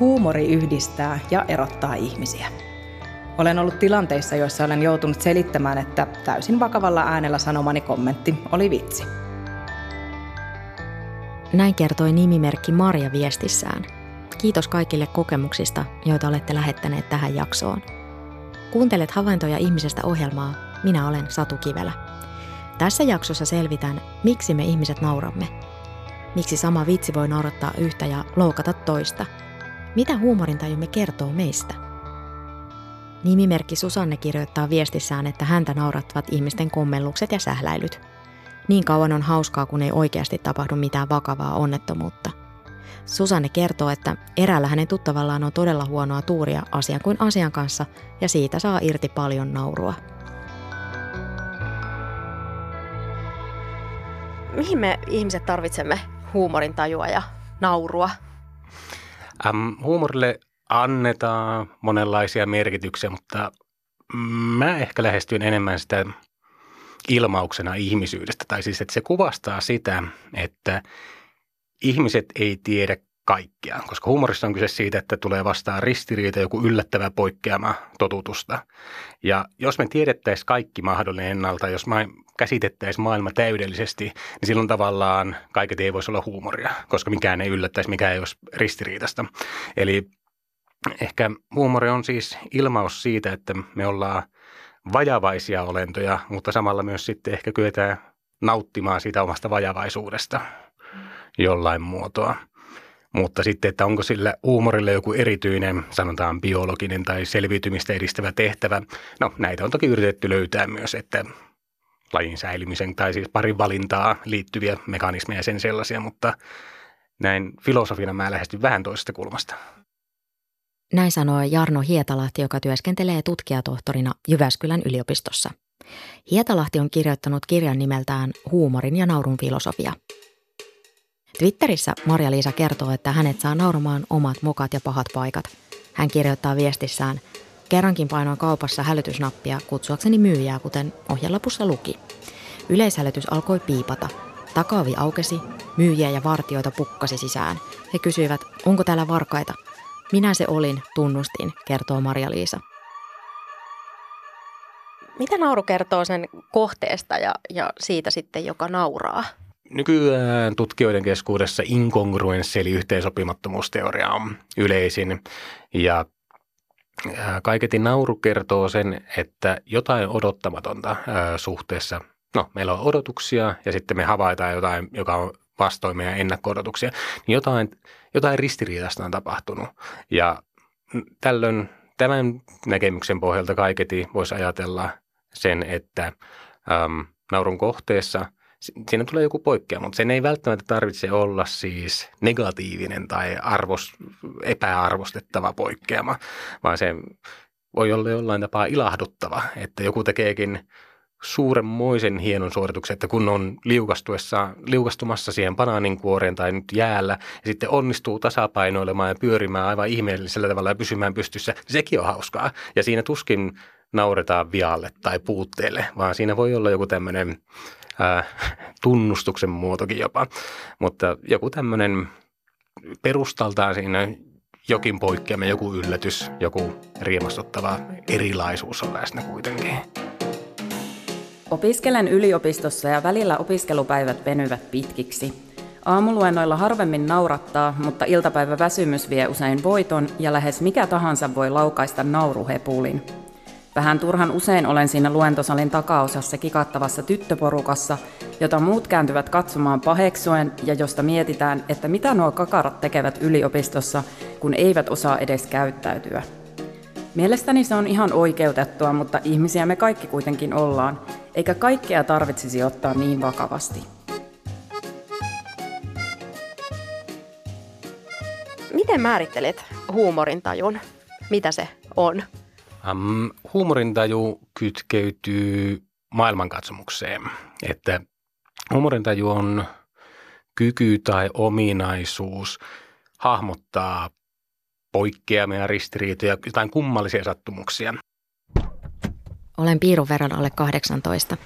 Huumori yhdistää ja erottaa ihmisiä. Olen ollut tilanteissa, joissa olen joutunut selittämään, että täysin vakavalla äänellä sanomani kommentti oli vitsi. Näin kertoi nimimerkki Marja viestissään. Kiitos kaikille kokemuksista, joita olette lähettäneet tähän jaksoon. Kuuntelet havaintoja ihmisestä ohjelmaa. Minä olen Satu Kivelä. Tässä jaksossa selvitän, miksi me ihmiset nauramme. Miksi sama vitsi voi naurattaa yhtä ja loukata toista. Mitä huumorintajumme kertoo meistä? Nimimerkki Susanne kirjoittaa viestissään, että häntä naurattavat ihmisten kommellukset ja sähläilyt. Niin kauan on hauskaa, kun ei oikeasti tapahdu mitään vakavaa onnettomuutta. Susanne kertoo, että eräällä hänen tuttavallaan on todella huonoa tuuria asian kuin asian kanssa ja siitä saa irti paljon naurua. Mihin me ihmiset tarvitsemme huumorin tajua ja naurua? Ähm, huumorille annetaan monenlaisia merkityksiä, mutta mä ehkä lähestyin enemmän sitä ilmauksena ihmisyydestä. Tai siis, että se kuvastaa sitä, että ihmiset ei tiedä kaikkea, koska huumorissa on kyse siitä, että tulee vastaan ristiriita, joku yllättävä poikkeama totutusta. Ja jos me tiedettäisiin kaikki mahdollinen ennalta, jos me käsitettäisiin maailma täydellisesti, niin silloin tavallaan kaiket ei voisi olla huumoria, koska mikään ei yllättäisi, mikä ei olisi ristiriitasta. Eli ehkä huumori on siis ilmaus siitä, että me ollaan vajavaisia olentoja, mutta samalla myös sitten ehkä kyetään nauttimaan siitä omasta vajavaisuudesta jollain muotoa. Mutta sitten, että onko sillä huumorille joku erityinen, sanotaan biologinen tai selviytymistä edistävä tehtävä, no näitä on toki yritetty löytää myös, että lajin säilymisen tai siis parin valintaa liittyviä mekanismeja ja sen sellaisia, mutta näin filosofina mä lähestyn vähän toisesta kulmasta. Näin sanoi Jarno Hietalahti, joka työskentelee tutkijatohtorina Jyväskylän yliopistossa. Hietalahti on kirjoittanut kirjan nimeltään Huumorin ja naurun filosofia. Twitterissä Marja-Liisa kertoo, että hänet saa nauramaan omat mokat ja pahat paikat. Hän kirjoittaa viestissään, kerrankin painoin kaupassa hälytysnappia kutsuakseni myyjää, kuten ohjelapussa luki. Yleishälytys alkoi piipata. Takaavi aukesi, myyjiä ja vartioita pukkasi sisään. He kysyivät, onko täällä varkaita – minä se olin, tunnustin, kertoo Maria-Liisa. Mitä nauru kertoo sen kohteesta ja, ja siitä sitten, joka nauraa? Nykyään tutkijoiden keskuudessa inkongruenssi eli yhteensopimattomuusteoria on yleisin. Ja kaiketin nauru kertoo sen, että jotain odottamatonta suhteessa, no meillä on odotuksia ja sitten me havaitaan jotain, joka on vastoin meidän ennakko-odotuksia, niin jotain, jotain ristiriitaista on tapahtunut. Ja tällöin tämän näkemyksen pohjalta kaiketi voisi ajatella sen, että äm, naurun kohteessa siinä tulee joku poikkeama, mutta sen ei välttämättä tarvitse olla siis negatiivinen tai arvos, epäarvostettava poikkeama, vaan se voi olla jollain tapaa ilahduttava, että joku tekeekin – suuremmoisen hienon suorituksen, että kun on liukastuessa, liukastumassa siihen banaaninkuoreen tai nyt jäällä ja sitten onnistuu tasapainoilemaan ja pyörimään aivan ihmeellisellä tavalla ja pysymään pystyssä, niin sekin on hauskaa. Ja siinä tuskin nauretaan vialle tai puutteelle, vaan siinä voi olla joku tämmöinen äh, tunnustuksen muotokin jopa. Mutta joku tämmöinen perustaltaan siinä jokin poikkeama, joku yllätys, joku riemastuttava erilaisuus on läsnä kuitenkin. Opiskelen yliopistossa ja välillä opiskelupäivät venyvät pitkiksi. Aamuluennoilla harvemmin naurattaa, mutta iltapäivä väsymys vie usein voiton ja lähes mikä tahansa voi laukaista nauruhepulin. Vähän turhan usein olen siinä luentosalin takaosassa kikattavassa tyttöporukassa, jota muut kääntyvät katsomaan paheksuen ja josta mietitään, että mitä nuo kakarat tekevät yliopistossa, kun eivät osaa edes käyttäytyä. Mielestäni se on ihan oikeutettua, mutta ihmisiä me kaikki kuitenkin ollaan, eikä kaikkea tarvitsisi ottaa niin vakavasti. Miten määrittelet huumorintajun? Mitä se on? Um, huumorintaju kytkeytyy maailmankatsomukseen, että huumorintaju on kyky tai ominaisuus hahmottaa poikkeamia, ristiriitoja, jotain kummallisia sattumuksia. Olen piirun verran alle 18.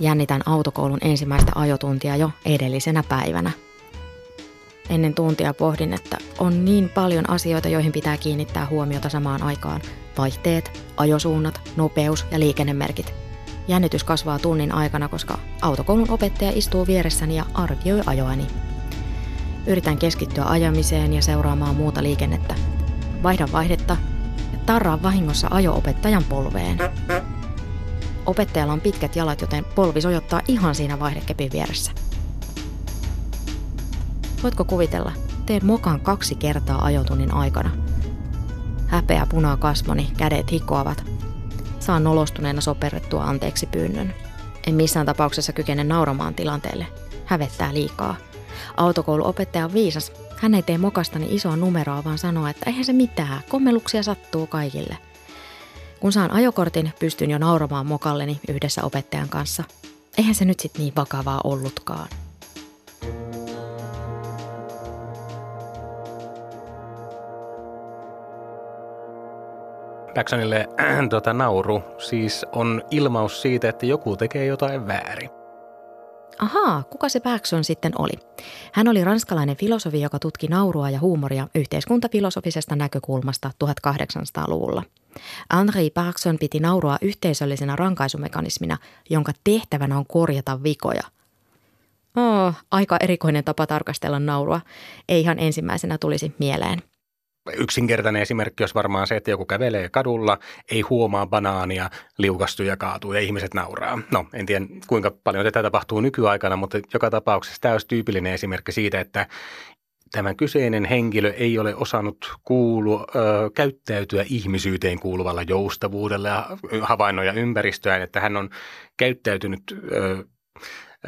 Jännitän autokoulun ensimmäistä ajotuntia jo edellisenä päivänä. Ennen tuntia pohdin, että on niin paljon asioita, joihin pitää kiinnittää huomiota samaan aikaan. Vaihteet, ajosuunnat, nopeus ja liikennemerkit. Jännitys kasvaa tunnin aikana, koska autokoulun opettaja istuu vieressäni ja arvioi ajoani. Yritän keskittyä ajamiseen ja seuraamaan muuta liikennettä. Vaihdan vaihdetta ja tarraan vahingossa ajo-opettajan polveen. Opettajalla on pitkät jalat, joten polvi sojottaa ihan siinä vaihdekepin vieressä. Voitko kuvitella? Teen mokan kaksi kertaa ajotunnin aikana. Häpeä punaa kasvoni, kädet hikoavat. Saan nolostuneena soperrettua anteeksi pyynnön. En missään tapauksessa kykene nauramaan tilanteelle. Hävettää liikaa. Autokouluopettaja on viisas. Hän ei tee mokastani isoa numeroa, vaan sanoo, että eihän se mitään, kommelluksia sattuu kaikille. Kun saan ajokortin, pystyn jo nauramaan mokalleni yhdessä opettajan kanssa. Eihän se nyt sit niin vakavaa ollutkaan. Jacksonille tota, nauru siis on ilmaus siitä, että joku tekee jotain väärin. Ahaa, kuka se Bergson sitten oli? Hän oli ranskalainen filosofi, joka tutki naurua ja huumoria yhteiskuntafilosofisesta näkökulmasta 1800-luvulla. Henri Bergson piti naurua yhteisöllisenä rankaisumekanismina, jonka tehtävänä on korjata vikoja. Oh, aika erikoinen tapa tarkastella naurua. Ei ihan ensimmäisenä tulisi mieleen – yksinkertainen esimerkki olisi varmaan se, että joku kävelee kadulla, ei huomaa banaania, liukastuu ja kaatuu ja ihmiset nauraa. No, en tiedä kuinka paljon tätä tapahtuu nykyaikana, mutta joka tapauksessa tämä olisi tyypillinen esimerkki siitä, että tämä kyseinen henkilö ei ole osannut kuulu, ö, käyttäytyä ihmisyyteen kuuluvalla joustavuudella ja havainnoja ympäristöään, että hän on käyttäytynyt ö,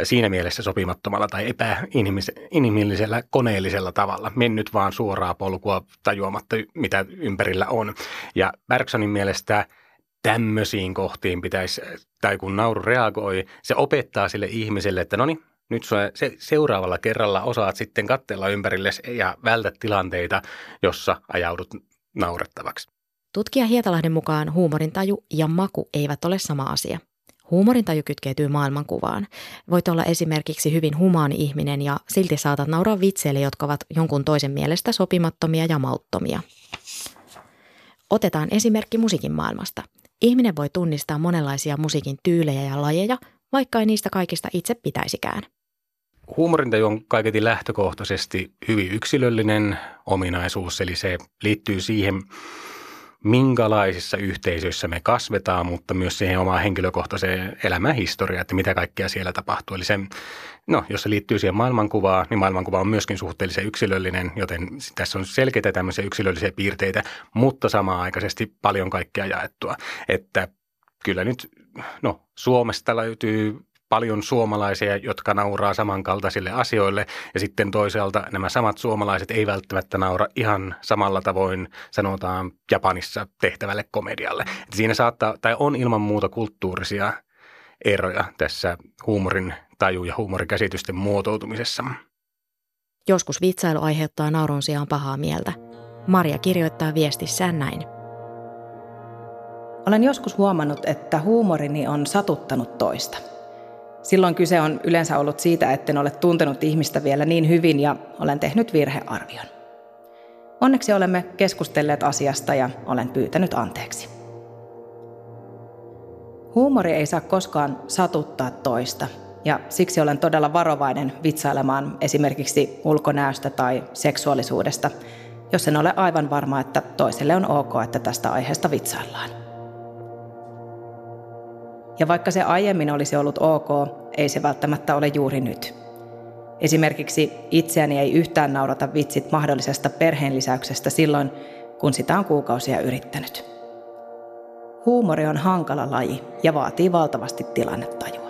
siinä mielessä sopimattomalla tai epäinhimillisellä koneellisella tavalla, mennyt vaan suoraa polkua tajuamatta, mitä ympärillä on. Ja Bergsonin mielestä tämmöisiin kohtiin pitäisi, tai kun nauru reagoi, se opettaa sille ihmiselle, että no niin, nyt se seuraavalla kerralla osaat sitten katsella ympärille ja vältä tilanteita, jossa ajaudut naurettavaksi. Tutkija Hietalahden mukaan huumorintaju ja maku eivät ole sama asia. Huumorintaju kytkeytyy maailmankuvaan. Voit olla esimerkiksi hyvin humaani ihminen ja silti saatat nauraa vitseille, jotka ovat jonkun toisen mielestä sopimattomia ja mauttomia. Otetaan esimerkki musiikin maailmasta. Ihminen voi tunnistaa monenlaisia musiikin tyylejä ja lajeja, vaikka ei niistä kaikista itse pitäisikään. Huumorintaju on kaiketi lähtökohtaisesti hyvin yksilöllinen ominaisuus, eli se liittyy siihen, minkälaisissa yhteisöissä me kasvetaan, mutta myös siihen omaan henkilökohtaiseen elämähistoriaan, että mitä kaikkea siellä tapahtuu. Eli se, no, jos se liittyy siihen maailmankuvaan, niin maailmankuva on myöskin suhteellisen yksilöllinen, joten tässä on selkeitä tämmöisiä yksilöllisiä piirteitä, mutta samaaikaisesti paljon kaikkea jaettua. Että kyllä nyt, no Suomesta löytyy paljon suomalaisia, jotka nauraa samankaltaisille asioille ja sitten toisaalta nämä samat suomalaiset ei välttämättä naura ihan samalla tavoin sanotaan Japanissa tehtävälle komedialle. Et siinä saattaa tai on ilman muuta kulttuurisia eroja tässä huumorin taju ja huumorikäsitysten muotoutumisessa. Joskus vitsailu aiheuttaa naurun sijaan pahaa mieltä. Maria kirjoittaa viestissään näin. Olen joskus huomannut, että huumorini on satuttanut toista – Silloin kyse on yleensä ollut siitä, etten ole tuntenut ihmistä vielä niin hyvin ja olen tehnyt virhearvion. Onneksi olemme keskustelleet asiasta ja olen pyytänyt anteeksi. Huumori ei saa koskaan satuttaa toista, ja siksi olen todella varovainen vitsailemaan esimerkiksi ulkonäöstä tai seksuaalisuudesta, jos en ole aivan varma, että toiselle on ok, että tästä aiheesta vitsaillaan. Ja vaikka se aiemmin olisi ollut ok, ei se välttämättä ole juuri nyt. Esimerkiksi itseäni ei yhtään naurata vitsit mahdollisesta perheenlisäyksestä silloin, kun sitä on kuukausia yrittänyt. Huumori on hankala laji ja vaatii valtavasti tilannetajua.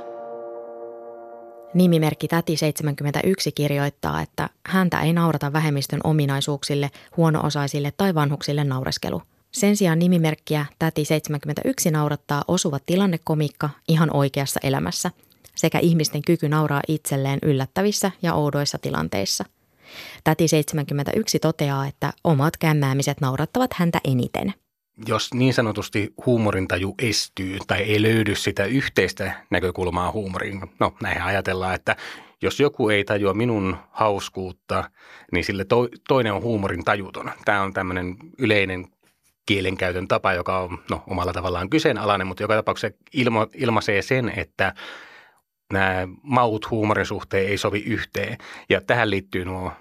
Nimimerkki Täti71 kirjoittaa, että häntä ei naurata vähemmistön ominaisuuksille, huono-osaisille tai vanhuksille naureskelu – sen sijaan nimimerkkiä Täti 71 naurattaa osuva tilannekomikka ihan oikeassa elämässä sekä ihmisten kyky nauraa itselleen yllättävissä ja oudoissa tilanteissa. Täti 71 toteaa, että omat kämmäämiset naurattavat häntä eniten. jos niin sanotusti huumorintaju estyy tai ei löydy sitä yhteistä näkökulmaa huumoriin, no näin ajatellaan, että jos joku ei tajua minun hauskuutta, niin sille to, toinen on huumorin tajuton. Tämä on tämmöinen yleinen kielenkäytön tapa, joka on no, omalla tavallaan kyseenalainen, mutta joka tapauksessa ilmo, ilmaisee sen, että nämä maut huumorin suhteen ei sovi yhteen. Ja tähän liittyy nuo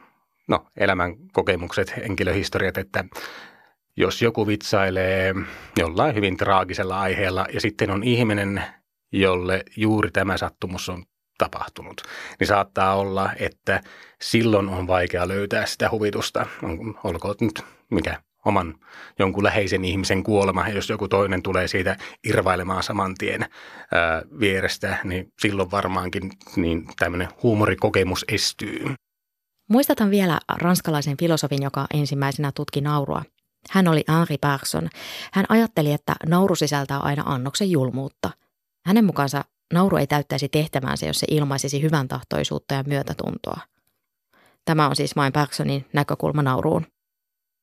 no, elämän kokemukset, henkilöhistoriat, että jos joku vitsailee jollain hyvin traagisella aiheella ja sitten on ihminen, jolle juuri tämä sattumus on tapahtunut, niin saattaa olla, että silloin on vaikea löytää sitä huvitusta. Olkoon nyt mikä oman jonkun läheisen ihmisen kuolema, jos joku toinen tulee siitä irvailemaan saman tien ää, vierestä, niin silloin varmaankin niin tämmöinen huumorikokemus estyy. Muistatan vielä ranskalaisen filosofin, joka ensimmäisenä tutki naurua. Hän oli Henri Bergson. Hän ajatteli, että nauru sisältää aina annoksen julmuutta. Hänen mukaansa nauru ei täyttäisi tehtäväänsä, jos se ilmaisisi hyvän tahtoisuutta ja myötätuntoa. Tämä on siis vain Bergsonin näkökulma nauruun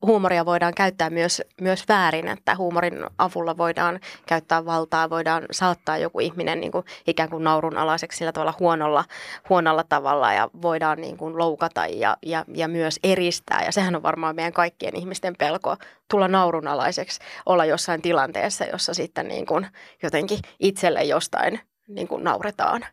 huumoria voidaan käyttää myös, myös väärin, että huumorin avulla voidaan käyttää valtaa, voidaan saattaa joku ihminen niin kuin ikään kuin naurunalaiseksi sillä tavalla huonolla, huonolla tavalla ja voidaan niin kuin loukata ja, ja, ja myös eristää. Ja sehän on varmaan meidän kaikkien ihmisten pelko tulla naurunalaiseksi, olla jossain tilanteessa, jossa sitten niin kuin jotenkin itselle jostain niin kuin nauretaan.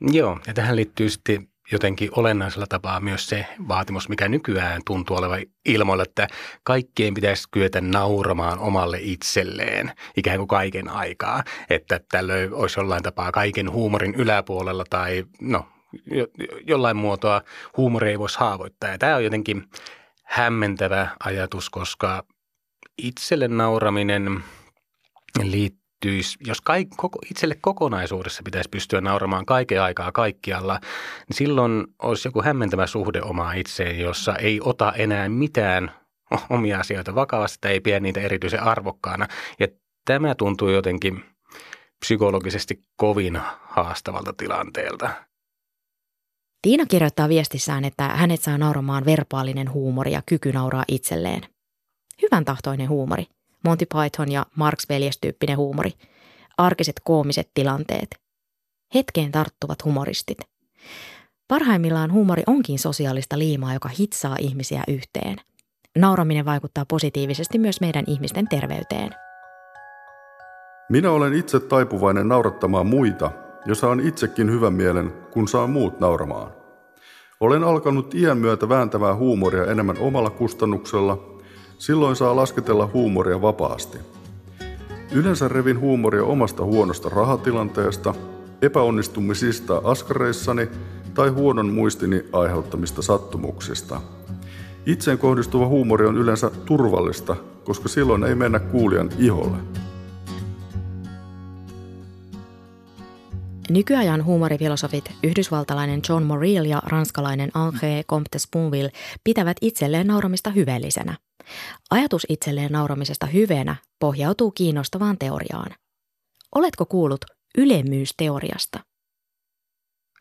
Joo, ja tähän liittyy sitten jotenkin olennaisella tapaa myös se vaatimus, mikä nykyään tuntuu olevan ilmoilla, että kaikkien pitäisi kyetä nauramaan omalle itselleen ikään kuin kaiken aikaa. Että tällöin olisi jollain tapaa kaiken huumorin yläpuolella tai no, jollain muotoa huumori ei voisi haavoittaa. Ja tämä on jotenkin hämmentävä ajatus, koska itselle nauraminen liittyy kehittyisi, jos kaik, koko, itselle kokonaisuudessa pitäisi pystyä nauramaan kaiken aikaa kaikkialla, niin silloin olisi joku hämmentävä suhde omaa itseen, jossa ei ota enää mitään omia asioita vakavasti tai ei pidä niitä erityisen arvokkaana. Ja tämä tuntuu jotenkin psykologisesti kovin haastavalta tilanteelta. Tiina kirjoittaa viestissään, että hänet saa nauramaan verbaalinen huumori ja kyky nauraa itselleen. Hyvän tahtoinen huumori. Monty Python ja Marx veljestyyppinen huumori, arkiset koomiset tilanteet, hetkeen tarttuvat humoristit. Parhaimmillaan huumori onkin sosiaalista liimaa, joka hitsaa ihmisiä yhteen. Nauraminen vaikuttaa positiivisesti myös meidän ihmisten terveyteen. Minä olen itse taipuvainen naurattamaan muita ja saan itsekin hyvän mielen, kun saan muut nauramaan. Olen alkanut iän myötä vääntämään huumoria enemmän omalla kustannuksella Silloin saa lasketella huumoria vapaasti. Yleensä revin huumoria omasta huonosta rahatilanteesta, epäonnistumisista askareissani tai huonon muistini aiheuttamista sattumuksista. Itseen kohdistuva huumori on yleensä turvallista, koska silloin ei mennä kuulijan iholle. Nykyajan huumorifilosofit yhdysvaltalainen John Morrill ja ranskalainen André Comte Sponville pitävät itselleen nauramista hyveellisenä. Ajatus itselleen nauramisesta hyveenä pohjautuu kiinnostavaan teoriaan. Oletko kuullut ylemmyysteoriasta?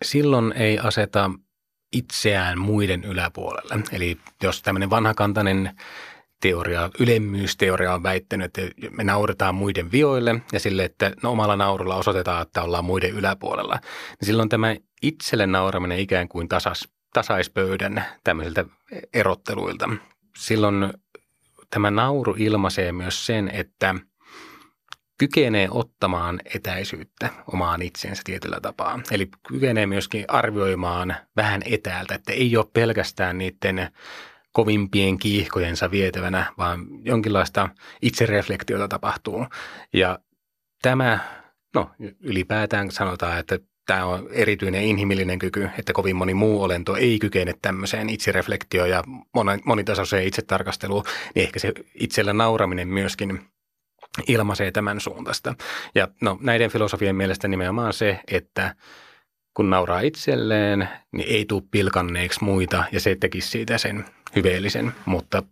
Silloin ei aseta itseään muiden yläpuolelle. Eli jos tämmöinen vanhakantainen teoria, ylemmyysteoria on väittänyt, että me nauretaan muiden vioille ja sille, että no omalla naurulla osoitetaan, että ollaan muiden yläpuolella. Niin silloin tämä itselle nauraminen ikään kuin tasas, tasaispöydän tämmöisiltä erotteluilta. Silloin tämä nauru ilmaisee myös sen, että kykenee ottamaan etäisyyttä omaan itsensä tietyllä tapaa. Eli kykenee myöskin arvioimaan vähän etäältä, että ei ole pelkästään niiden kovimpien kiihkojensa vietävänä, vaan jonkinlaista itsereflektiota tapahtuu. Ja tämä, no ylipäätään sanotaan, että tämä on erityinen inhimillinen kyky, että kovin moni muu olento ei kykene tämmöiseen itsereflektioon ja monitasoiseen itsetarkasteluun, niin ehkä se itsellä nauraminen myöskin ilmaisee tämän suuntaista. Ja no, näiden filosofien mielestä nimenomaan se, että kun nauraa itselleen, niin ei tule pilkanneeksi muita ja se tekisi siitä sen hyveellisen, mutta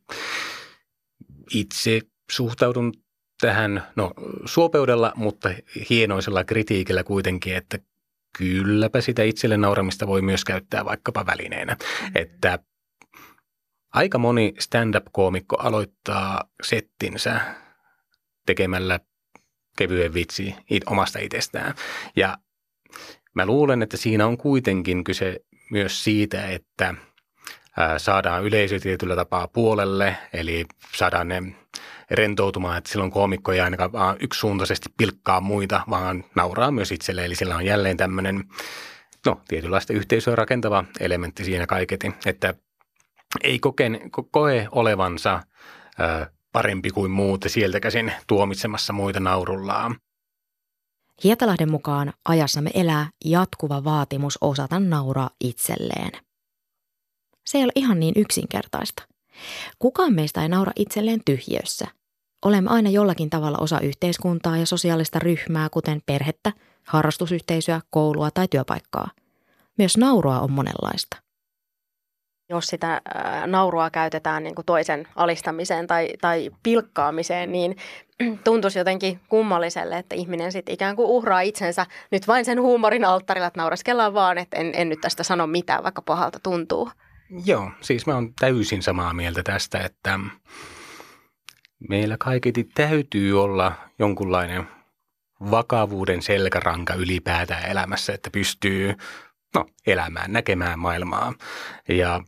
itse suhtaudun tähän no, suopeudella, mutta hienoisella kritiikillä kuitenkin, että kylläpä sitä itselle nauramista voi myös käyttää vaikkapa välineenä. Mm. Että aika moni stand-up-koomikko aloittaa settinsä tekemällä kevyen vitsi omasta itsestään. Ja mä luulen, että siinä on kuitenkin kyse myös siitä, että saadaan yleisö tietyllä tapaa puolelle, eli saadaan ne rentoutumaan, että silloin koomikko ei ainakaan vaan yksisuuntaisesti pilkkaa muita, vaan nauraa myös itselle. Eli sillä on jälleen tämmöinen, no tietynlaista yhteisöä rakentava elementti siinä kaiketi, että ei koken, koe olevansa ö, parempi kuin muut ja sieltä käsin tuomitsemassa muita naurullaan. Hietalahden mukaan ajassamme elää jatkuva vaatimus osata nauraa itselleen. Se ei ole ihan niin yksinkertaista. Kukaan meistä ei naura itselleen tyhjössä. Olemme aina jollakin tavalla osa yhteiskuntaa ja sosiaalista ryhmää, kuten perhettä, harrastusyhteisöä, koulua tai työpaikkaa. Myös naurua on monenlaista jos sitä naurua käytetään niin kuin toisen alistamiseen tai, tai pilkkaamiseen, niin tuntuisi jotenkin kummalliselle, että ihminen sitten ikään kuin uhraa itsensä nyt vain sen huumorin alttarilla, että nauraskellaan vaan, että en, en nyt tästä sano mitään, vaikka pahalta tuntuu. Joo, siis mä oon täysin samaa mieltä tästä, että meillä kaiketi täytyy olla jonkunlainen vakavuuden selkäranka ylipäätään elämässä, että pystyy no, elämään, näkemään maailmaa. Ja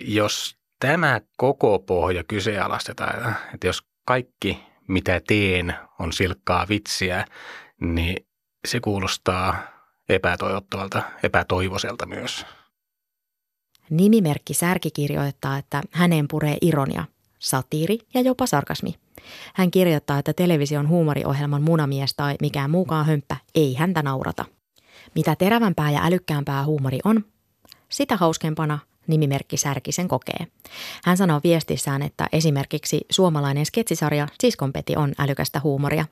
jos tämä koko pohja kyseenalaistetaan, että jos kaikki mitä teen on silkkaa vitsiä, niin se kuulostaa epätoivottavalta, epätoivoiselta myös. Nimimerkki Särki kirjoittaa, että häneen puree ironia, satiiri ja jopa sarkasmi. Hän kirjoittaa, että television huumoriohjelman munamies tai mikään muukaan hömppä ei häntä naurata. Mitä terävämpää ja älykkäämpää huumori on, sitä hauskempana nimimerkki Särkisen kokee. Hän sanoo viestissään, että esimerkiksi suomalainen sketsisarja Siskonpeti on älykästä huumoria.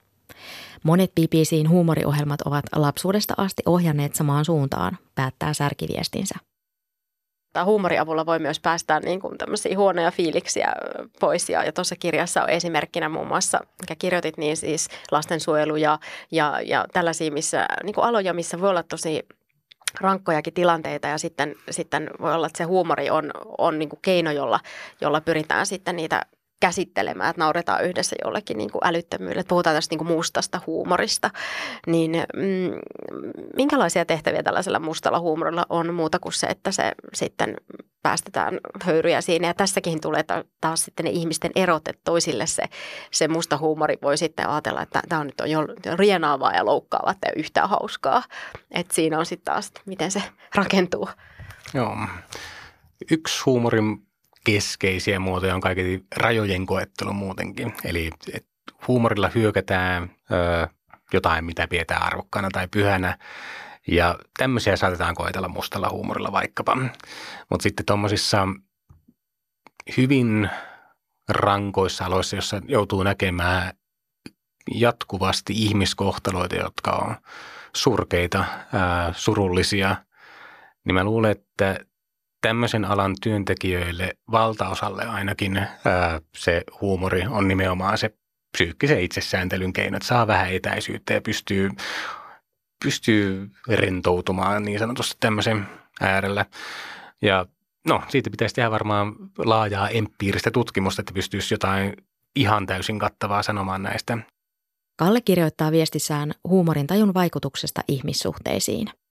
Monet BBCin huumoriohjelmat ovat lapsuudesta asti ohjanneet samaan suuntaan, päättää Särkiviestinsä. Huumorin avulla voi myös päästä niin kuin tämmöisiä huonoja fiiliksiä pois. Ja, ja tuossa kirjassa on esimerkkinä muun muassa, mikä kirjoitit, niin siis lastensuojelu ja, ja, ja tällaisia missä, niin kuin aloja, missä voi olla tosi rankkojakin tilanteita ja sitten, sitten voi olla, että se huumori on, on niin kuin keino, jolla, jolla pyritään sitten niitä käsittelemään, että nauretaan yhdessä jollekin niin kuin älyttömyydelle. Puhutaan tästä niin kuin mustasta huumorista. Niin mm, minkälaisia tehtäviä tällaisella mustalla huumorilla on muuta kuin se, että se sitten päästetään höyryjä siinä. Ja tässäkin tulee taas sitten ne ihmisten erot, että toisille se, se musta huumori voi sitten ajatella, että tämä on nyt on jo rienaavaa ja loukkaavaa, että yhtään hauskaa. Että siinä on sitten taas, miten se rakentuu. Joo. Yksi huumorin keskeisiä muotoja on kaiketi rajojen koettelu muutenkin. Eli et huumorilla hyökätään ö, jotain, mitä pidetään arvokkaana tai pyhänä. Ja tämmöisiä saatetaan koetella mustalla huumorilla vaikkapa. Mutta sitten tuommoisissa hyvin rankoissa aloissa, jossa joutuu näkemään jatkuvasti ihmiskohtaloita, jotka on surkeita, ää, surullisia, niin mä luulen, että tämmöisen alan työntekijöille, valtaosalle ainakin, ää, se huumori on nimenomaan se psyykkisen itsesääntelyn keino, että saa vähän etäisyyttä ja pystyy, pystyy rentoutumaan niin sanotusti tämmöisen äärellä. Ja no, siitä pitäisi tehdä varmaan laajaa empiiristä tutkimusta, että pystyisi jotain ihan täysin kattavaa sanomaan näistä. Kalle kirjoittaa viestissään huumorin tajun vaikutuksesta ihmissuhteisiin –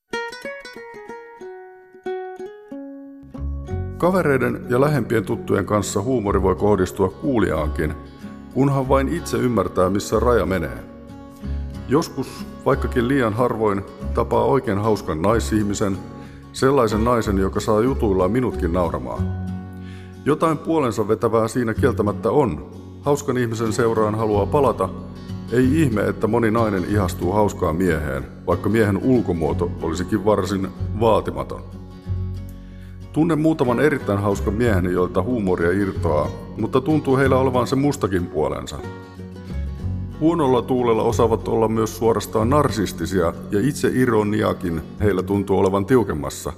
Kavereiden ja lähempien tuttujen kanssa huumori voi kohdistua kuuliaankin, kunhan vain itse ymmärtää, missä raja menee. Joskus, vaikkakin liian harvoin, tapaa oikein hauskan naisihmisen, sellaisen naisen, joka saa jutuillaan minutkin nauramaan. Jotain puolensa vetävää siinä kieltämättä on. Hauskan ihmisen seuraan haluaa palata. Ei ihme, että moni nainen ihastuu hauskaan mieheen, vaikka miehen ulkomuoto olisikin varsin vaatimaton. Tunnen muutaman erittäin hauskan miehen, joilta huumoria irtoaa, mutta tuntuu heillä olevan se mustakin puolensa. Huonolla tuulella osaavat olla myös suorastaan narsistisia ja itse ironiakin heillä tuntuu olevan tiukemmassa.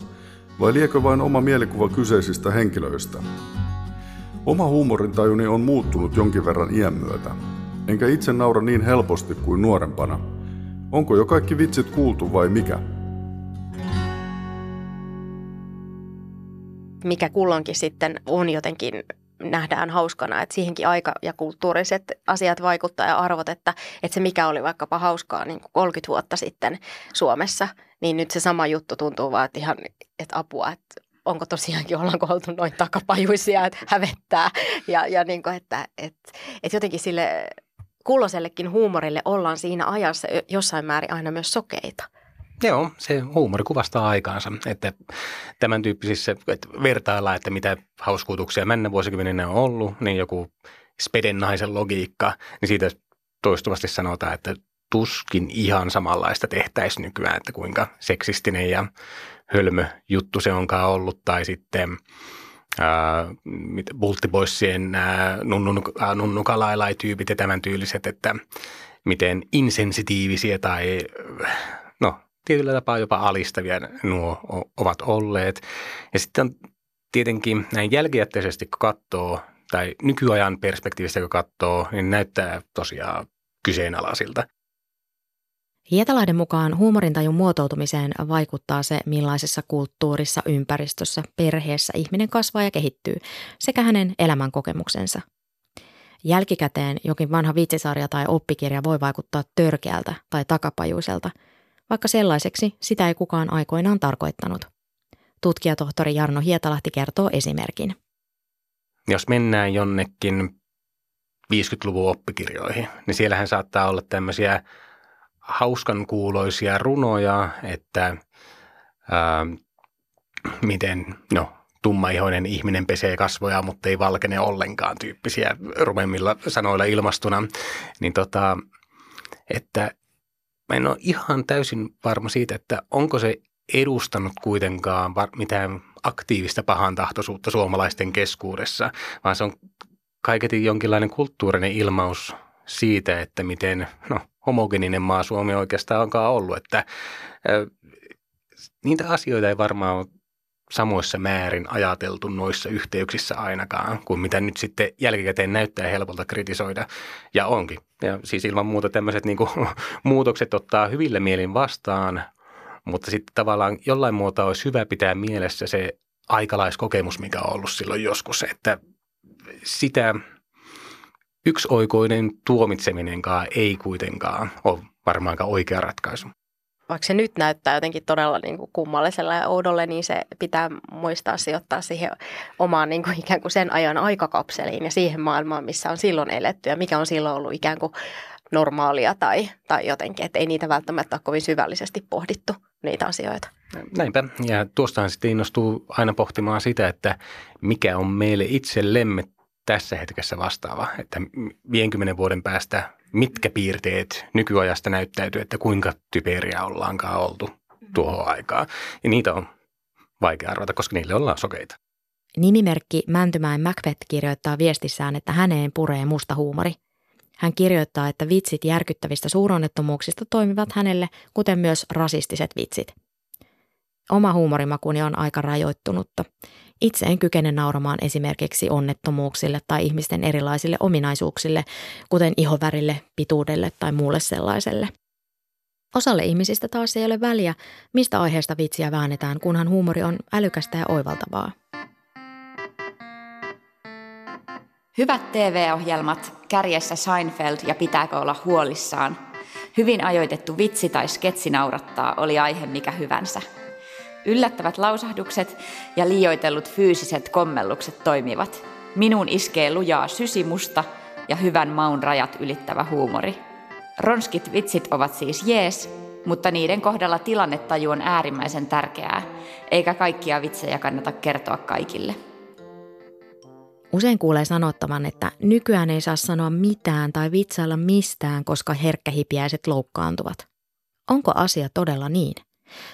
Vai liekö vain oma mielikuva kyseisistä henkilöistä? Oma huumorintajuni on muuttunut jonkin verran iän myötä. Enkä itse naura niin helposti kuin nuorempana. Onko jo kaikki vitsit kuultu vai mikä? Mikä kulloinkin sitten on jotenkin nähdään hauskana, että siihenkin aika ja kulttuuriset asiat vaikuttaa ja arvot, että, että se mikä oli vaikkapa hauskaa niin kuin 30 vuotta sitten Suomessa, niin nyt se sama juttu tuntuu vaan, että ihan että apua, että onko tosiaankin, ollaanko oltu noin takapajuisia, että hävettää. Ja, ja niin kuin, että, että, että jotenkin sille kulloisellekin huumorille ollaan siinä ajassa jossain määrin aina myös sokeita. Joo, se huumori kuvastaa aikaansa, että tämän tyyppisissä, että vertaillaan, että mitä hauskuutuksia mennä vuosikymmeninä on ollut, niin joku speden naisen logiikka, niin siitä toistuvasti sanotaan, että tuskin ihan samanlaista tehtäisiin nykyään, että kuinka seksistinen ja hölmö juttu se onkaan ollut, tai sitten Bulttiboissien nunnukalailai-tyypit ja tämän tyyliset, että miten insensitiivisiä tai no, tietyllä tapaa jopa alistavia nuo ovat olleet. Ja sitten on tietenkin näin jälkijätteisesti, kun katsoo, tai nykyajan perspektiivistä kun katsoo, niin näyttää tosiaan kyseenalaisilta. Hietalahden mukaan huumorintajun muotoutumiseen vaikuttaa se, millaisessa kulttuurissa, ympäristössä, perheessä ihminen kasvaa ja kehittyy, sekä hänen elämänkokemuksensa. Jälkikäteen jokin vanha vitsisarja tai oppikirja voi vaikuttaa törkeältä tai takapajuiselta, vaikka sellaiseksi sitä ei kukaan aikoinaan tarkoittanut. Tutkijatohtori Jarno Hietalahti kertoo esimerkin. Jos mennään jonnekin 50-luvun oppikirjoihin, niin siellähän saattaa olla tämmöisiä hauskan kuuloisia runoja, että ää, miten, no, tummaihoinen ihminen pesee kasvoja, mutta ei valkene ollenkaan tyyppisiä rumemmilla sanoilla ilmastuna, niin tota, että mä en ole ihan täysin varma siitä, että onko se edustanut kuitenkaan mitään aktiivista pahantahtoisuutta suomalaisten keskuudessa, vaan se on kaiketin jonkinlainen kulttuurinen ilmaus siitä, että miten no, homogeninen maa Suomi oikeastaan onkaan ollut. Että, niitä asioita ei varmaan ole samoissa määrin ajateltu noissa yhteyksissä ainakaan, kuin mitä nyt sitten jälkikäteen näyttää helpolta kritisoida. Ja onkin. Ja siis ilman muuta tämmöiset niin kuin, muutokset ottaa hyvillä mielin vastaan, mutta sitten tavallaan jollain muuta olisi hyvä pitää mielessä se aikalaiskokemus, mikä on ollut silloin joskus, että sitä – yksioikoinen tuomitseminenkaan ei kuitenkaan ole varmaankaan oikea ratkaisu. Vaikka se nyt näyttää jotenkin todella niin kuin kummallisella ja oudolle, niin se pitää muistaa sijoittaa siihen omaan niin kuin ikään kuin sen ajan aikakapseliin ja siihen maailmaan, missä on silloin eletty ja mikä on silloin ollut ikään kuin normaalia tai, tai jotenkin, että ei niitä välttämättä ole kovin syvällisesti pohdittu niitä asioita. Näinpä, ja tuostahan sitten innostuu aina pohtimaan sitä, että mikä on meille itsellemme tässä hetkessä vastaava, että 50 vuoden päästä mitkä piirteet nykyajasta näyttäytyy, että kuinka typeriä ollaankaan oltu tuohon aikaan. Ja niitä on vaikea arvata, koska niille ollaan sokeita. Nimimerkki Mäntymäen Macbeth kirjoittaa viestissään, että häneen puree musta huumori. Hän kirjoittaa, että vitsit järkyttävistä suuronnettomuuksista toimivat hänelle, kuten myös rasistiset vitsit. Oma huumorimakuni on aika rajoittunutta. Itse en kykene nauramaan esimerkiksi onnettomuuksille tai ihmisten erilaisille ominaisuuksille, kuten ihovärille, pituudelle tai muulle sellaiselle. Osalle ihmisistä taas ei ole väliä, mistä aiheesta vitsiä väännetään, kunhan huumori on älykästä ja oivaltavaa. Hyvät TV-ohjelmat, kärjessä Seinfeld ja pitääkö olla huolissaan. Hyvin ajoitettu vitsi tai sketsi naurattaa, oli aihe mikä hyvänsä – Yllättävät lausahdukset ja liioitellut fyysiset kommellukset toimivat. Minun iskee lujaa sysimusta ja hyvän maun rajat ylittävä huumori. Ronskit vitsit ovat siis jees, mutta niiden kohdalla tilannetaju on äärimmäisen tärkeää, eikä kaikkia vitsejä kannata kertoa kaikille. Usein kuulee sanottavan, että nykyään ei saa sanoa mitään tai vitsailla mistään, koska herkkähipiäiset loukkaantuvat. Onko asia todella niin?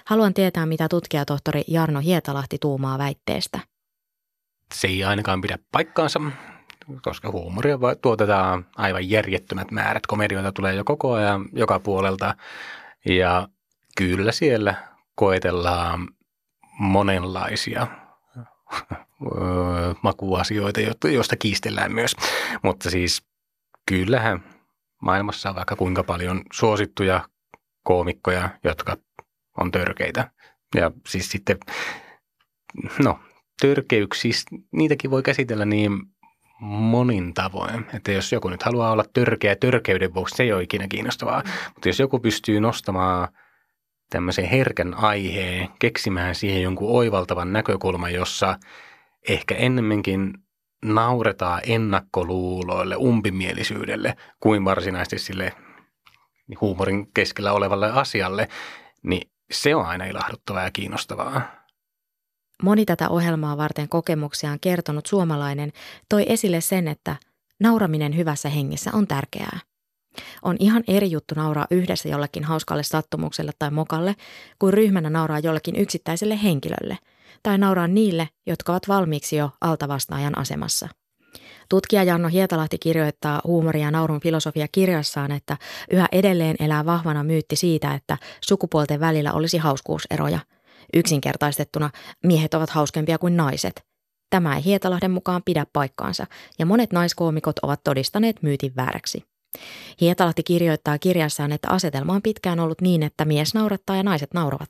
Haluan tietää, mitä tutkijatohtori Jarno Hietalahti tuumaa väitteestä. Se ei ainakaan pidä paikkaansa, koska huumoria tuotetaan aivan järjettömät määrät. Komedioita tulee jo koko ajan joka puolelta ja kyllä siellä koetellaan monenlaisia makuasioita, joista kiistellään myös. Mutta siis kyllähän maailmassa on vaikka kuinka paljon suosittuja koomikkoja, jotka on törkeitä. Ja siis sitten, no, törkeyksistä, niitäkin voi käsitellä niin monin tavoin. Että jos joku nyt haluaa olla törkeä törkeyden vuoksi, se ei ole ikinä kiinnostavaa. Mm. Mutta jos joku pystyy nostamaan tämmöisen herkän aiheen, keksimään siihen jonkun oivaltavan näkökulman, jossa ehkä ennemminkin nauretaan ennakkoluuloille, umpimielisyydelle, kuin varsinaisesti sille huumorin keskellä olevalle asialle, niin se on aina ilahduttavaa ja kiinnostavaa. Moni tätä ohjelmaa varten kokemuksiaan kertonut suomalainen toi esille sen, että nauraminen hyvässä hengessä on tärkeää. On ihan eri juttu nauraa yhdessä jollekin hauskalle sattumukselle tai mokalle, kuin ryhmänä nauraa jollekin yksittäiselle henkilölle, tai nauraa niille, jotka ovat valmiiksi jo altavastaajan asemassa. Tutkija Janno Hietalahti kirjoittaa huumoria ja naurun filosofia kirjassaan, että yhä edelleen elää vahvana myytti siitä, että sukupuolten välillä olisi hauskuuseroja – Yksinkertaistettuna miehet ovat hauskempia kuin naiset. Tämä ei Hietalahden mukaan pidä paikkaansa, ja monet naiskoomikot ovat todistaneet myytin vääräksi. Hietalahti kirjoittaa kirjassaan, että asetelma on pitkään ollut niin, että mies naurattaa ja naiset nauravat.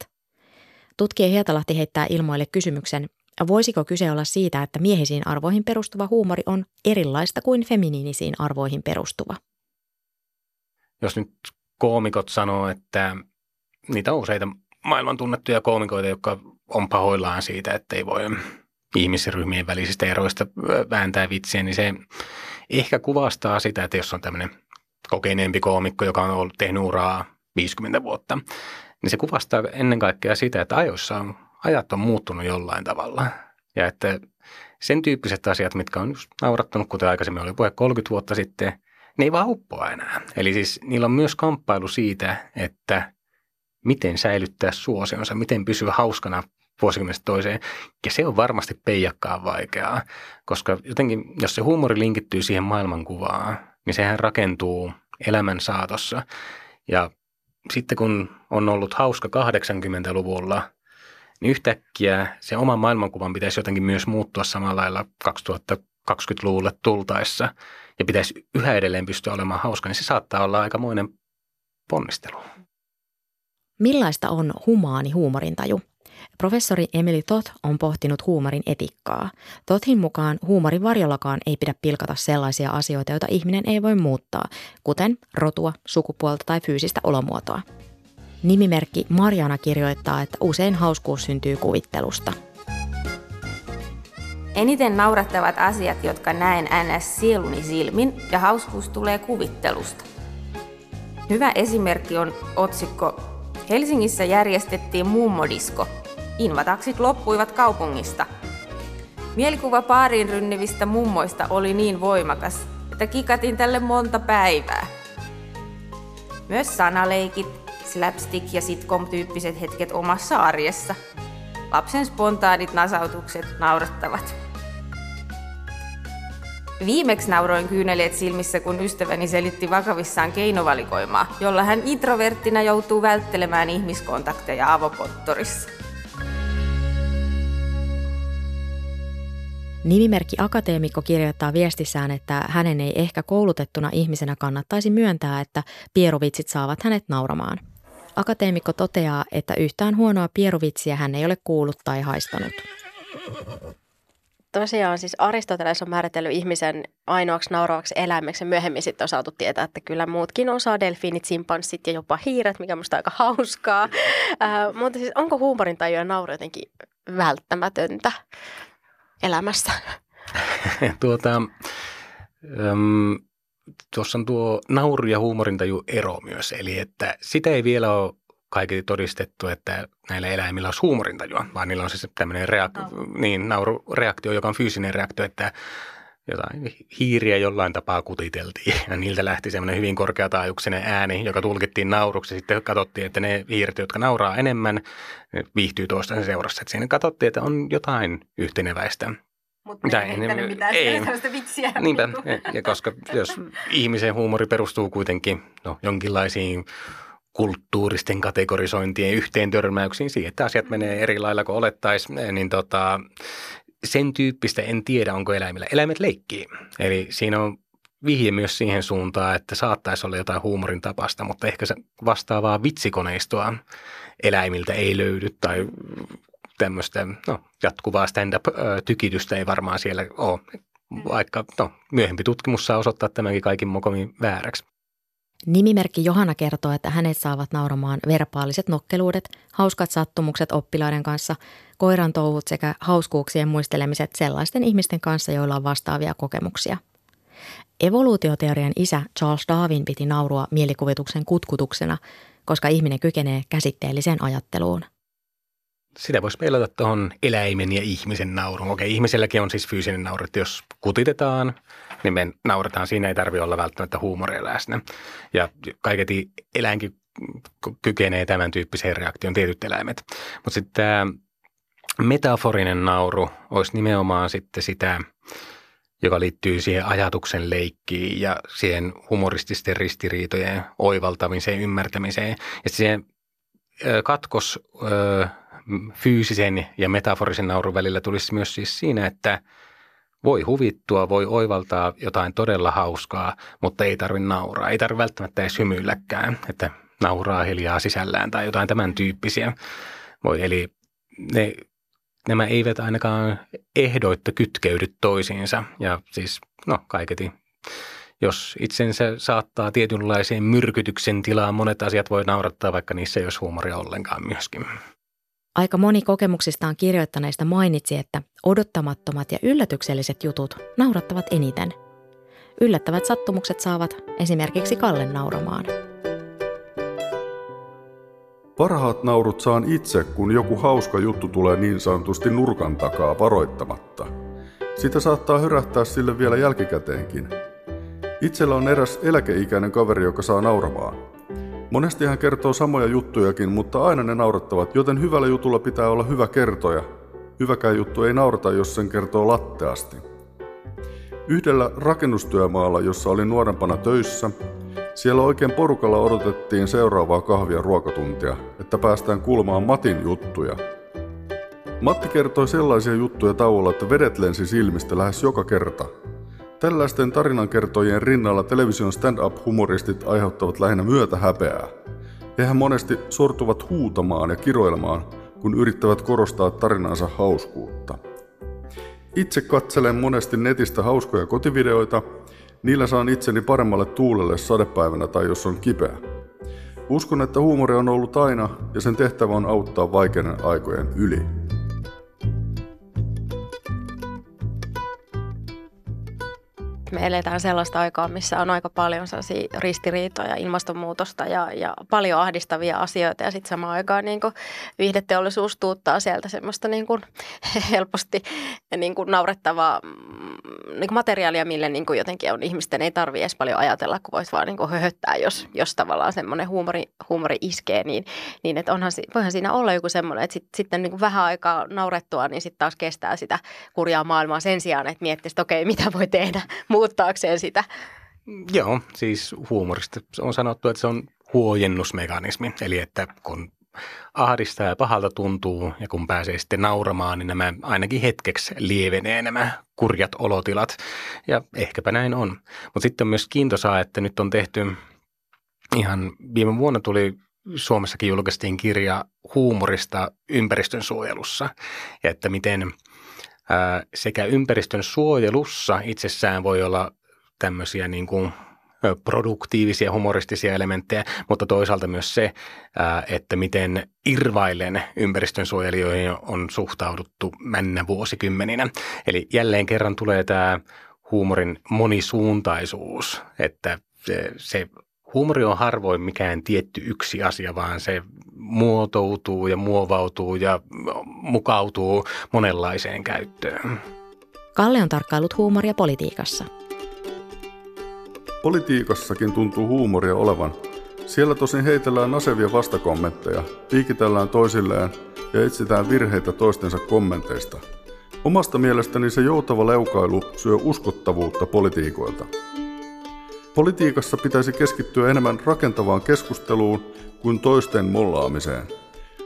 Tutkija Hietalahti heittää ilmoille kysymyksen, voisiko kyse olla siitä, että miehisiin arvoihin perustuva huumori on erilaista kuin feminiinisiin arvoihin perustuva? Jos nyt koomikot sanoo, että niitä on useita maailman tunnettuja koomikoita, jotka on pahoillaan siitä, että ei voi ihmisryhmien välisistä eroista vääntää vitsiä, niin se ehkä kuvastaa sitä, että jos on tämmöinen kokeneempi koomikko, joka on ollut tehnyt uraa 50 vuotta, niin se kuvastaa ennen kaikkea sitä, että ajoissa on, ajat on muuttunut jollain tavalla. Ja että sen tyyppiset asiat, mitkä on just naurattanut, kuten aikaisemmin oli puhe 30 vuotta sitten, ne ei vaan uppoa enää. Eli siis niillä on myös kamppailu siitä, että miten säilyttää suosionsa, miten pysyä hauskana vuosikymmenestä toiseen. Ja se on varmasti peijakkaan vaikeaa, koska jotenkin, jos se huumori linkittyy siihen maailmankuvaan, niin sehän rakentuu elämän saatossa. Ja sitten kun on ollut hauska 80-luvulla, niin yhtäkkiä se oma maailmankuvan pitäisi jotenkin myös muuttua samalla lailla 2020-luvulle tultaessa ja pitäisi yhä edelleen pystyä olemaan hauska, niin se saattaa olla aikamoinen ponnistelu. Millaista on humaani huumorintaju? Professori Emily Toth on pohtinut huumorin etikkaa. Tothin mukaan huumorin varjollakaan ei pidä pilkata sellaisia asioita, joita ihminen ei voi muuttaa, kuten rotua, sukupuolta tai fyysistä olomuotoa. Nimimerkki Mariana kirjoittaa, että usein hauskuus syntyy kuvittelusta. Eniten naurattavat asiat, jotka näen ns. sieluni silmin, ja hauskuus tulee kuvittelusta. Hyvä esimerkki on otsikko Helsingissä järjestettiin mummodisko. Invataksit loppuivat kaupungista. Mielikuva paariin rynnivistä mummoista oli niin voimakas, että kikatin tälle monta päivää. Myös sanaleikit, slapstick ja sitcom-tyyppiset hetket omassa arjessa. Lapsen spontaanit nasautukset naurattavat. Viimeksi nauroin kyyneleet silmissä, kun ystäväni selitti vakavissaan keinovalikoimaa, jolla hän introverttina joutuu välttelemään ihmiskontakteja avokonttorissa. Nimimerkki Akateemikko kirjoittaa viestissään, että hänen ei ehkä koulutettuna ihmisenä kannattaisi myöntää, että pieruvitsit saavat hänet nauramaan. Akateemikko toteaa, että yhtään huonoa pieruvitsiä hän ei ole kuullut tai haistanut tosiaan siis Aristoteles on määritellyt ihmisen ainoaksi nauravaksi eläimeksi ja myöhemmin sitten on saatu tietää, että kyllä muutkin osaa, delfiinit, simpanssit ja jopa hiiret, mikä musta aika hauskaa. Äh, mutta siis onko huumorin ja nauru jotenkin välttämätöntä elämässä? tuota, tuossa on tuo nauru ja huumorintaju ero myös, eli että sitä ei vielä ole kaiketi todistettu, että näillä eläimillä on huumorintajua, vaan niillä on siis tämmöinen reak- no. niin, naurureaktio, joka on fyysinen reaktio, että jotain hiiriä jollain tapaa kutiteltiin ja niiltä lähti semmoinen hyvin korkeataajuuksinen ääni, joka tulkittiin nauruksi. Sitten katsottiin, että ne hiiret, jotka nauraa enemmän, ne viihtyy toistensa seurassa. Että siinä katsottiin, että on jotain yhteneväistä. Mutta ei heittänyt mitään ei. sellaista vitsiä. Niinpä, ja koska jos ihmisen huumori perustuu kuitenkin no, jonkinlaisiin kulttuuristen kategorisointien yhteen törmäyksiin siihen, että asiat menee eri lailla kuin olettaisiin, niin tota, sen tyyppistä en tiedä, onko eläimillä. Eläimet leikkii. Eli siinä on vihje myös siihen suuntaan, että saattaisi olla jotain huumorin tapasta, mutta ehkä se vastaavaa vitsikoneistoa eläimiltä ei löydy tai tämmöistä no, jatkuvaa stand-up-tykitystä ei varmaan siellä ole. vaikka no, myöhempi tutkimus saa osoittaa tämänkin kaikin mokomin vääräksi. Nimimerkki Johanna kertoo, että hänet saavat nauramaan verbaaliset nokkeluudet, hauskat sattumukset oppilaiden kanssa, koiran touhut sekä hauskuuksien muistelemiset sellaisten ihmisten kanssa, joilla on vastaavia kokemuksia. Evoluutioteorian isä Charles Darwin piti naurua mielikuvituksen kutkutuksena, koska ihminen kykenee käsitteelliseen ajatteluun sitä voisi peilata tuohon eläimen ja ihmisen naurun. Okei, ihmiselläkin on siis fyysinen nauru, että jos kutitetaan, niin me nauretaan. Siinä ei tarvitse olla välttämättä huumoria läsnä. Ja kaiketi eläinkin kykenee tämän tyyppiseen reaktion, tietyt eläimet. Mutta sitten tämä metaforinen nauru olisi nimenomaan sitten sitä, joka liittyy siihen ajatuksen leikkiin ja siihen humorististen ristiriitojen oivaltamiseen, ymmärtämiseen. Ja siihen katkos fyysisen ja metaforisen naurun välillä tulisi myös siis siinä, että voi huvittua, voi oivaltaa jotain todella hauskaa, mutta ei tarvitse nauraa. Ei tarvitse välttämättä edes hymyilläkään, että nauraa hiljaa sisällään tai jotain tämän tyyppisiä. Voi, eli ne, nämä eivät ainakaan ehdoitta kytkeydy toisiinsa. Ja siis, no kaiketi, jos itsensä saattaa tietynlaiseen myrkytyksen tilaan, monet asiat voi naurattaa, vaikka niissä ei olisi huumoria ollenkaan myöskin. Aika moni kokemuksistaan kirjoittaneista mainitsi, että odottamattomat ja yllätykselliset jutut naurattavat eniten. Yllättävät sattumukset saavat esimerkiksi Kallen nauramaan. Parhaat naurut saan itse, kun joku hauska juttu tulee niin sanotusti nurkan takaa varoittamatta. Sitä saattaa hyrähtää sille vielä jälkikäteenkin. Itsellä on eräs eläkeikäinen kaveri, joka saa nauramaan. Monesti hän kertoo samoja juttujakin, mutta aina ne naurattavat, joten hyvällä jutulla pitää olla hyvä kertoja. Hyväkään juttu ei naurata, jos sen kertoo latteasti. Yhdellä rakennustyömaalla, jossa oli nuorempana töissä, siellä oikein porukalla odotettiin seuraavaa kahvia ruokatuntia, että päästään kuulemaan Matin juttuja. Matti kertoi sellaisia juttuja tauolla, että vedet lensi silmistä lähes joka kerta – Tällaisten tarinankertojien rinnalla television stand-up-humoristit aiheuttavat lähinnä myötä häpeää. Hehän monesti sortuvat huutamaan ja kiroilemaan, kun yrittävät korostaa tarinansa hauskuutta. Itse katselen monesti netistä hauskoja kotivideoita, niillä saan itseni paremmalle tuulelle sadepäivänä tai jos on kipeä. Uskon, että huumori on ollut aina ja sen tehtävä on auttaa vaikeiden aikojen yli. Me eletään sellaista aikaa, missä on aika paljon ristiriitoja, ilmastonmuutosta ja, ja paljon ahdistavia asioita. Ja sitten samaan aikaan niin kuin viihdeteollisuus tuuttaa sieltä semmoista niin kuin helposti niin kuin naurettavaa niin kuin materiaalia, mille niin kuin jotenkin on ihmisten ei tarvitse edes paljon ajatella, kun voisi vaan niin kuin höhöttää, jos, jos tavallaan semmoinen huumori, huumori iskee. Niin, niin että onhan, voihan siinä olla joku semmoinen, että sit, sitten niin kuin vähän aikaa naurettua, niin sitten taas kestää sitä kurjaa maailmaa sen sijaan, että miettisi, että okei, mitä voi tehdä muuttaakseen sitä. Joo, siis huumorista on sanottu, että se on huojennusmekanismi, eli että kun ahdistaa ja pahalta tuntuu ja kun pääsee sitten nauramaan, niin nämä ainakin hetkeksi lievenee nämä kurjat olotilat ja ehkäpä näin on. Mutta sitten on myös kiintosaa, että nyt on tehty ihan viime vuonna tuli Suomessakin julkaistiin kirja huumorista ympäristön suojelussa ja että miten – sekä ympäristön suojelussa itsessään voi olla tämmöisiä niin kuin produktiivisia, humoristisia elementtejä, mutta toisaalta myös se, että miten irvaillen ympäristönsuojelijoihin on suhtauduttu männä vuosikymmeninä. Eli jälleen kerran tulee tämä huumorin monisuuntaisuus, että se, se huumori on harvoin mikään tietty yksi asia, vaan se muotoutuu ja muovautuu ja mukautuu monenlaiseen käyttöön. Kalle on tarkkaillut huumoria politiikassa. Politiikassakin tuntuu huumoria olevan. Siellä tosin heitellään nasevia vastakommentteja, piikitellään toisilleen ja etsitään virheitä toistensa kommenteista. Omasta mielestäni se joutava leukailu syö uskottavuutta politiikoilta. Politiikassa pitäisi keskittyä enemmän rakentavaan keskusteluun kuin toisten mollaamiseen.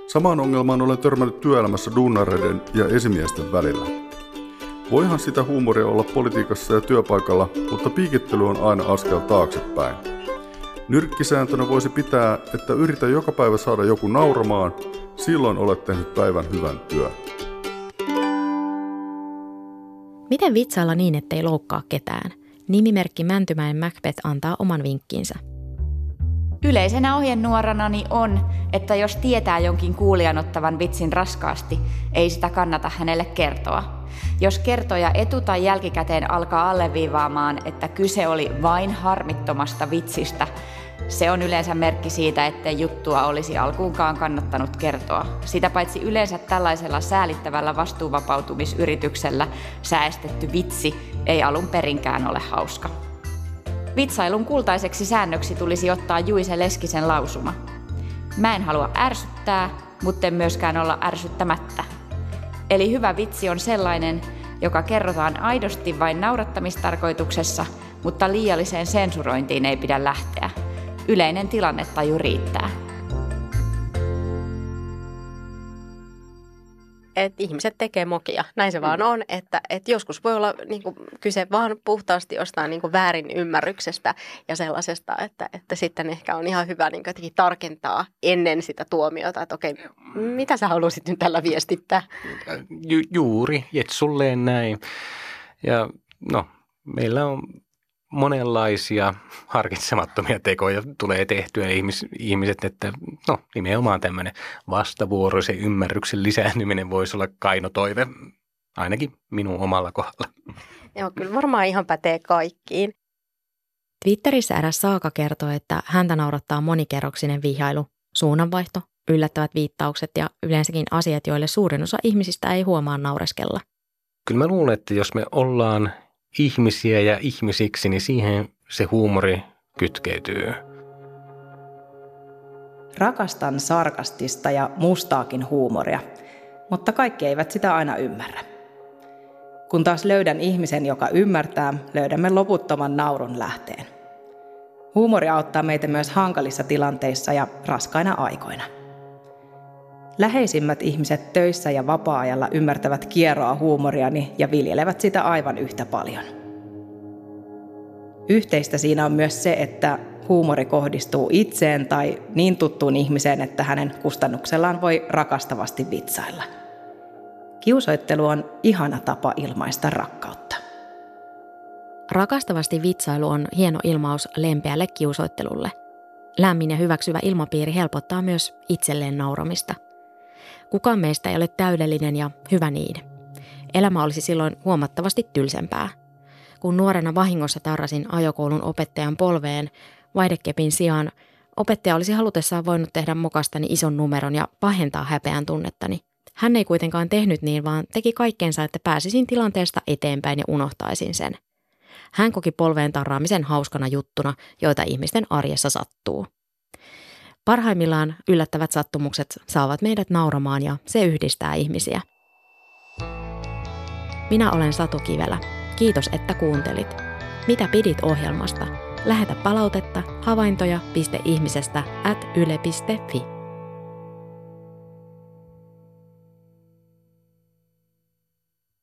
Samaan ongelmaan olen törmännyt työelämässä duunareiden ja esimiesten välillä. Voihan sitä huumoria olla politiikassa ja työpaikalla, mutta piikittely on aina askel taaksepäin. Nyrkkisääntönä voisi pitää, että yritä joka päivä saada joku nauramaan, silloin olet tehnyt päivän hyvän työn. Miten vitsailla niin, ettei loukkaa ketään? Nimimerkki Mäntymäen Macbeth antaa oman vinkkinsä. Yleisenä ohjenuoranani on, että jos tietää jonkin kuulijan ottavan vitsin raskaasti, ei sitä kannata hänelle kertoa. Jos kertoja etu- tai jälkikäteen alkaa alleviivaamaan, että kyse oli vain harmittomasta vitsistä, se on yleensä merkki siitä, että juttua olisi alkuunkaan kannattanut kertoa. Sitä paitsi yleensä tällaisella säälittävällä vastuuvapautumisyrityksellä säästetty vitsi ei alun perinkään ole hauska. Vitsailun kultaiseksi säännöksi tulisi ottaa Juise Leskisen lausuma. Mä en halua ärsyttää, mutta en myöskään olla ärsyttämättä. Eli hyvä vitsi on sellainen, joka kerrotaan aidosti vain naurattamistarkoituksessa, mutta liialliseen sensurointiin ei pidä lähteä. Yleinen tilannetaju riittää. Että ihmiset tekee mokia. Näin se mm. vaan on, että, että joskus voi olla niin kuin, kyse vaan puhtaasti jostain niin kuin, väärin ymmärryksestä ja sellaisesta, että, että sitten ehkä on ihan hyvä niin kuin, tarkentaa ennen sitä tuomiota, että okei, mitä sä halusit nyt tällä viestittää? Ju, juuri, Jetsulleen näin. Ja no, meillä on monenlaisia harkitsemattomia tekoja tulee tehtyä ihmis, ihmiset, että no nimenomaan tämmöinen vastavuoroisen ymmärryksen lisääntyminen voisi olla kainotoive, ainakin minun omalla kohdalla. Joo, kyllä varmaan ihan pätee kaikkiin. Twitterissä eräs Saaka kertoo, että häntä naurattaa monikerroksinen vihailu, suunnanvaihto, yllättävät viittaukset ja yleensäkin asiat, joille suurin osa ihmisistä ei huomaa naureskella. Kyllä mä luulen, että jos me ollaan ihmisiä ja ihmisiksi, niin siihen se huumori kytkeytyy. Rakastan sarkastista ja mustaakin huumoria, mutta kaikki eivät sitä aina ymmärrä. Kun taas löydän ihmisen, joka ymmärtää, löydämme loputtoman naurun lähteen. Huumori auttaa meitä myös hankalissa tilanteissa ja raskaina aikoina. Läheisimmät ihmiset töissä ja vapaa-ajalla ymmärtävät kierroa huumoriani ja viljelevät sitä aivan yhtä paljon. Yhteistä siinä on myös se, että huumori kohdistuu itseen tai niin tuttuun ihmiseen, että hänen kustannuksellaan voi rakastavasti vitsailla. Kiusoittelu on ihana tapa ilmaista rakkautta. Rakastavasti vitsailu on hieno ilmaus lempeälle kiusoittelulle. Lämmin ja hyväksyvä ilmapiiri helpottaa myös itselleen nauramista – Kukaan meistä ei ole täydellinen ja hyvä niin. Elämä olisi silloin huomattavasti tylsempää. Kun nuorena vahingossa tarrasin ajokoulun opettajan polveen vaihdekepin sijaan, opettaja olisi halutessaan voinut tehdä mokastani ison numeron ja pahentaa häpeän tunnettani. Hän ei kuitenkaan tehnyt niin, vaan teki kaikkeensa, että pääsisin tilanteesta eteenpäin ja unohtaisin sen. Hän koki polveen tarraamisen hauskana juttuna, joita ihmisten arjessa sattuu. Parhaimmillaan yllättävät sattumukset saavat meidät nauramaan ja se yhdistää ihmisiä. Minä olen Satu Kivelä. Kiitos, että kuuntelit. Mitä pidit ohjelmasta? Lähetä palautetta havaintoja.ihmisestä at yle.fi.